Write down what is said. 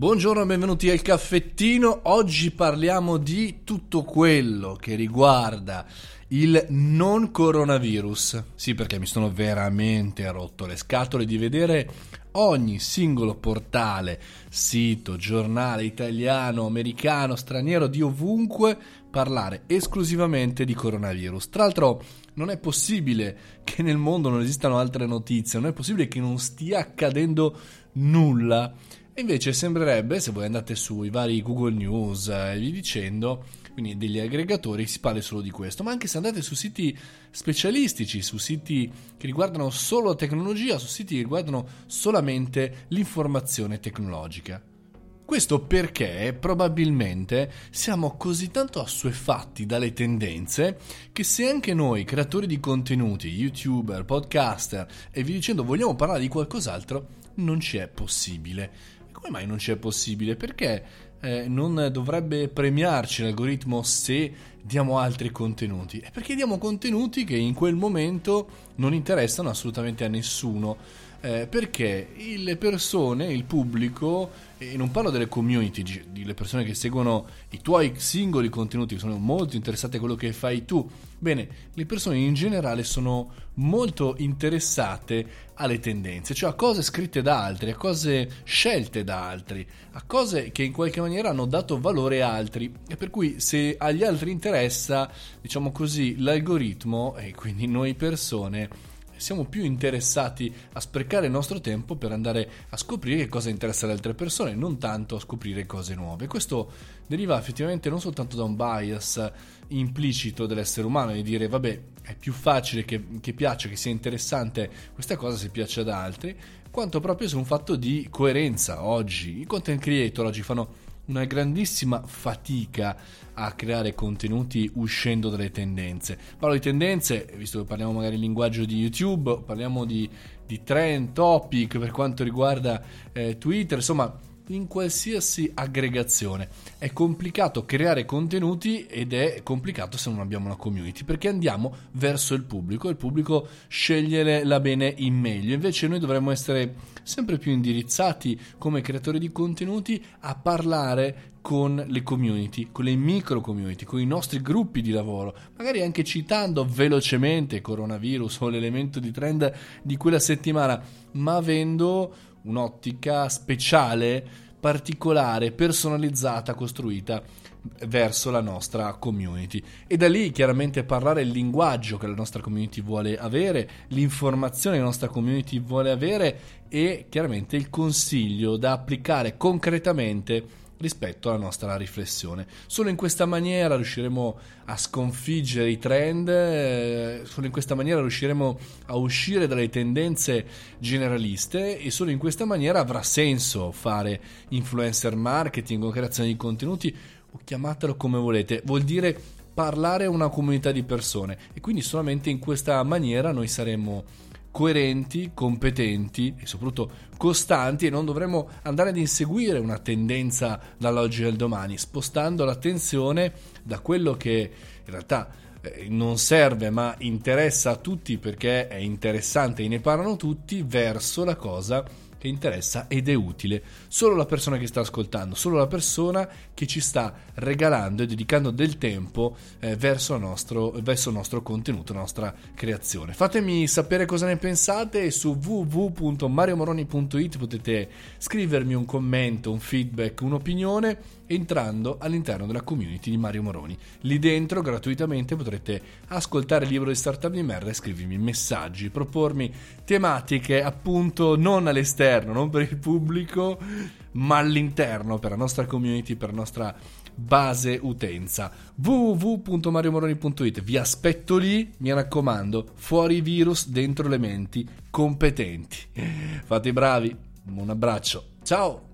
Buongiorno e benvenuti al caffettino. Oggi parliamo di tutto quello che riguarda il non coronavirus. Sì, perché mi sono veramente rotto le scatole di vedere ogni singolo portale, sito, giornale italiano, americano, straniero, di ovunque parlare esclusivamente di coronavirus. Tra l'altro non è possibile che nel mondo non esistano altre notizie, non è possibile che non stia accadendo nulla invece sembrerebbe, se voi andate sui vari Google News e vi dicendo, quindi degli aggregatori, si parli solo di questo, ma anche se andate su siti specialistici, su siti che riguardano solo la tecnologia, su siti che riguardano solamente l'informazione tecnologica. Questo perché probabilmente siamo così tanto assuefatti dalle tendenze che se anche noi, creatori di contenuti, youtuber, podcaster e vi dicendo vogliamo parlare di qualcos'altro, non ci è possibile. Come mai non ci è possibile? Perché eh, non dovrebbe premiarci l'algoritmo se diamo altri contenuti? È perché diamo contenuti che in quel momento non interessano assolutamente a nessuno. Eh, perché le persone, il pubblico, e non parlo delle community, delle persone che seguono i tuoi singoli contenuti, sono molto interessate a quello che fai tu, bene, le persone in generale sono molto interessate alle tendenze, cioè a cose scritte da altri, a cose scelte da altri, a cose che in qualche maniera hanno dato valore a altri. E per cui se agli altri interessa, diciamo così, l'algoritmo e quindi noi persone siamo più interessati a sprecare il nostro tempo per andare a scoprire che cosa interessa alle altre persone, non tanto a scoprire cose nuove. Questo deriva effettivamente non soltanto da un bias implicito dell'essere umano, di dire vabbè è più facile che, che piaccia, che sia interessante questa cosa se piace ad altri, quanto proprio su un fatto di coerenza. Oggi i content creator oggi fanno una grandissima fatica a creare contenuti uscendo dalle tendenze. Parlo di tendenze, visto che parliamo magari in linguaggio di YouTube, parliamo di, di trend, topic per quanto riguarda eh, Twitter, insomma in qualsiasi aggregazione. È complicato creare contenuti ed è complicato se non abbiamo una community perché andiamo verso il pubblico e il pubblico sceglie la bene in meglio. Invece noi dovremmo essere sempre più indirizzati come creatori di contenuti a parlare con le community, con le micro community, con i nostri gruppi di lavoro, magari anche citando velocemente coronavirus o l'elemento di trend di quella settimana, ma avendo un'ottica speciale, particolare, personalizzata, costruita verso la nostra community. E da lì chiaramente parlare il linguaggio che la nostra community vuole avere, l'informazione che la nostra community vuole avere e chiaramente il consiglio da applicare concretamente rispetto alla nostra riflessione. Solo in questa maniera riusciremo a sconfiggere i trend, eh, solo in questa maniera riusciremo a uscire dalle tendenze generaliste e solo in questa maniera avrà senso fare influencer marketing o creazione di contenuti o chiamatelo come volete. Vuol dire parlare a una comunità di persone e quindi solamente in questa maniera noi saremo coerenti, competenti e soprattutto costanti e non dovremmo andare ad inseguire una tendenza dall'oggi al domani, spostando l'attenzione da quello che in realtà eh, non serve ma interessa a tutti perché è interessante e ne parlano tutti verso la cosa che interessa ed è utile solo la persona che sta ascoltando, solo la persona che ci sta regalando e dedicando del tempo eh, verso, il nostro, verso il nostro contenuto, la nostra creazione. Fatemi sapere cosa ne pensate su www.mariomoroni.it potete scrivermi un commento, un feedback, un'opinione entrando all'interno della community di Mario Moroni. Lì dentro gratuitamente potrete ascoltare il libro di startup di merda e scrivermi messaggi, propormi tematiche appunto non all'esterno, non per il pubblico, ma all'interno per la nostra community, per la nostra base utenza. www.mariomoroni.it vi aspetto lì mi raccomando fuori virus dentro le menti competenti. Fate i bravi un abbraccio ciao